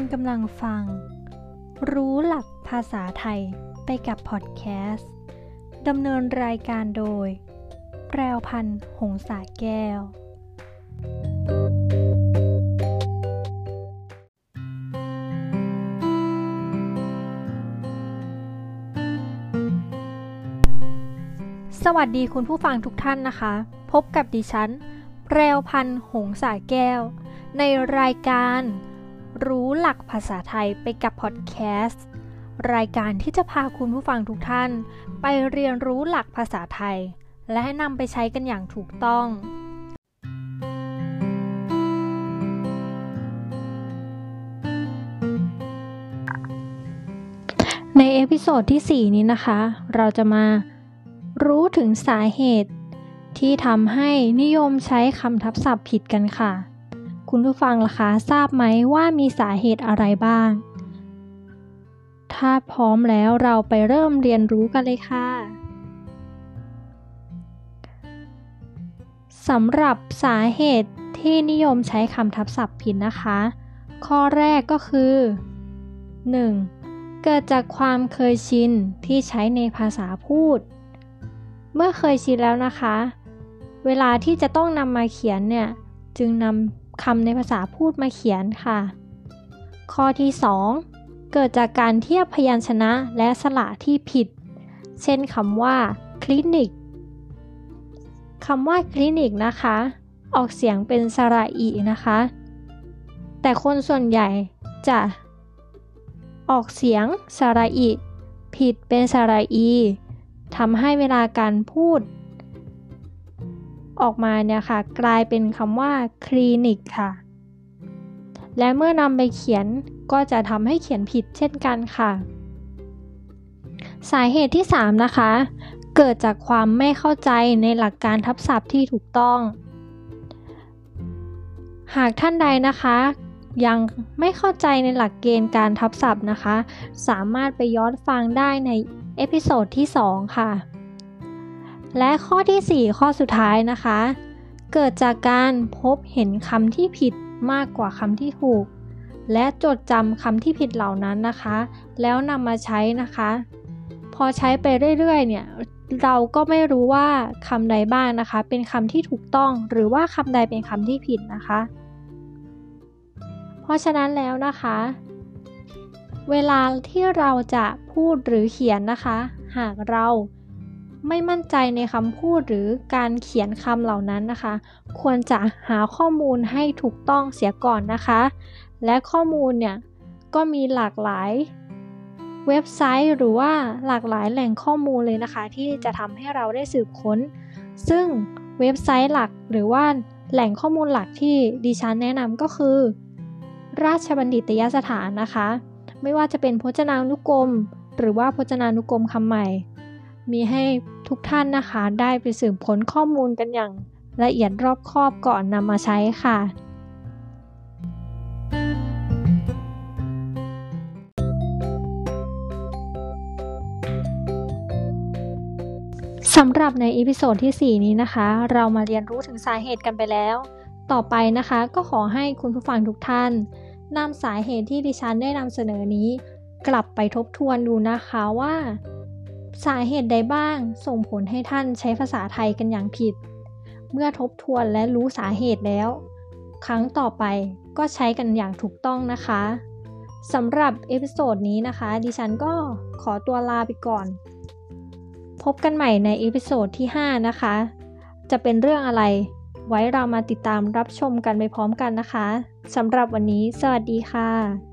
คุณกำลังฟัง รู้หลักภาษาไทยไปกับพอดแคสต์ดำเนินรายการโดย แปรวพันธ์หงสาแก้ว สวัสดีคุณผู้ฟังทุกท่านนะคะ พบกับดิฉัน แปรวพันธ์หงสาแก้ว ในรายการ รู้หลักภาษาไทยไปกับพอดแคสต์ รายการที่จะพาคุณผู้ฟังทุกท่าน ไปเรียนรู้หลักภาษาไทย และนำไปใช้กันอย่างถูกต้อง ใน episode ที่ 4 นี้นะคะ เราจะมารู้ถึงสาเหตุที่ทำให้นิยมใช้คำทับศัพท์ผิดกันค่ะ คุณผู้ฟังล่ะคะทราบไหมว่ามีสาเหตุอะไรบ้าง ถ้าพร้อมแล้วเราไปเริ่มเรียนรู้กันเลยค่ะสำหรับสาเหตุที่นิยมใช้คำทับศัพท์ผิดนะคะ ข้อแรกก็คือ 1. เกิดจากความเคยชินที่ใช้ในภาษาพูด เมื่อเคยชินแล้วนะคะ เวลาที่จะต้องนำมาเขียนเนี่ย จึงนำ คำในภาษาพูดมาเขียนค่ะ ข้อที่ 2 เกิดจากการเทียบพยัญชนะและสระที่ผิด เช่นคำว่าคลินิกคำว่าคลินิกนะคะ ออกเสียงเป็นสระอีนะคะ แต่คนส่วนใหญ่จะออกเสียงสระอีผิดเป็นสระอีทำให้เวลาการพูด ออกมาเนี่ยค่ะ กลายเป็นคำว่าคลินิกค่ะ และเมื่อนำไปเขียนก็จะทำให้เขียนผิดเช่นกันค่ะ สาเหตุที่ 3 นะคะ เกิดจากความไม่เข้าใจในหลักการทับศัพท์ที่ถูกต้อง หากท่านใดนะคะยังไม่เข้าใจในหลักเกณฑ์การทับศัพท์นะคะ สามารถไปย้อนฟังได้ใน episode ที่ 2 ค่ะ และข้อที่ 4 ข้อสุดท้ายนะคะ เกิดจากการพบเห็นคำที่ผิดมากกว่าคำที่ถูก และจดจำคำที่ผิดเหล่านั้นนะคะ แล้วนำมาใช้นะคะ พอใช้ไปเรื่อยๆเนี่ยเราก็ไม่รู้ว่าคำใดบ้างนะคะ เป็นคำที่ถูกต้องหรือว่าคำใดเป็นคำที่ผิดนะคะ เพราะฉะนั้นแล้วนะคะ เวลาที่เราจะพูดหรือเขียนนะคะ หากเรา ไม่มั่นใจในคำพูดหรือการเขียนคำเหล่านั้นนะคะ ควรจะหาข้อมูลให้ถูกต้องเสียก่อนนะคะ และข้อมูลเนี่ยก็มีหลากหลายเว็บไซต์หรือว่าหลากหลายแหล่งข้อมูลเลยนะคะ ที่จะทำให้เราได้สืบค้น ซึ่งเว็บไซต์หลักหรือว่าแหล่งข้อมูลหลักที่ดิฉันแนะนำก็คือ ราชบัณฑิตยสถานนะคะ ไม่ว่าจะเป็นพจนานุกรม หรือว่าพจนานุกรมคำใหม่ มีให้ทุกท่านนะคะได้ไปสืบค้นข้อมูลกันอย่างละเอียดรอบคอบก่อนนำมาใช้ค่ะ สำหรับใน episode ที่ 4 นี้นะคะ เรามาเรียนรู้ถึงสาเหตุกันไปแล้ว ต่อไปนะคะก็ขอให้คุณผู้ฟังทุกท่านนำสาเหตุที่ดิฉันได้นำเสนอนี้ กลับไปทบทวนดูนะคะว่า สาเหตุใดบ้างส่งผลให้ท่านใช้ภาษาไทยกันอย่างผิด เมื่อทบทวนและรู้สาเหตุแล้ว ครั้งต่อไปก็ใช้กันอย่างถูกต้องนะคะสำหรับ episode นี้นะคะ ดิฉันก็ขอตัวลาไปก่อน พบกันใหม่ใน episode ที่ 5 นะคะ จะเป็นเรื่องอะไร ไว้เรามาติดตามรับชมกันไปพร้อมกันนะคะสำหรับวันนี้ สวัสดีค่ะ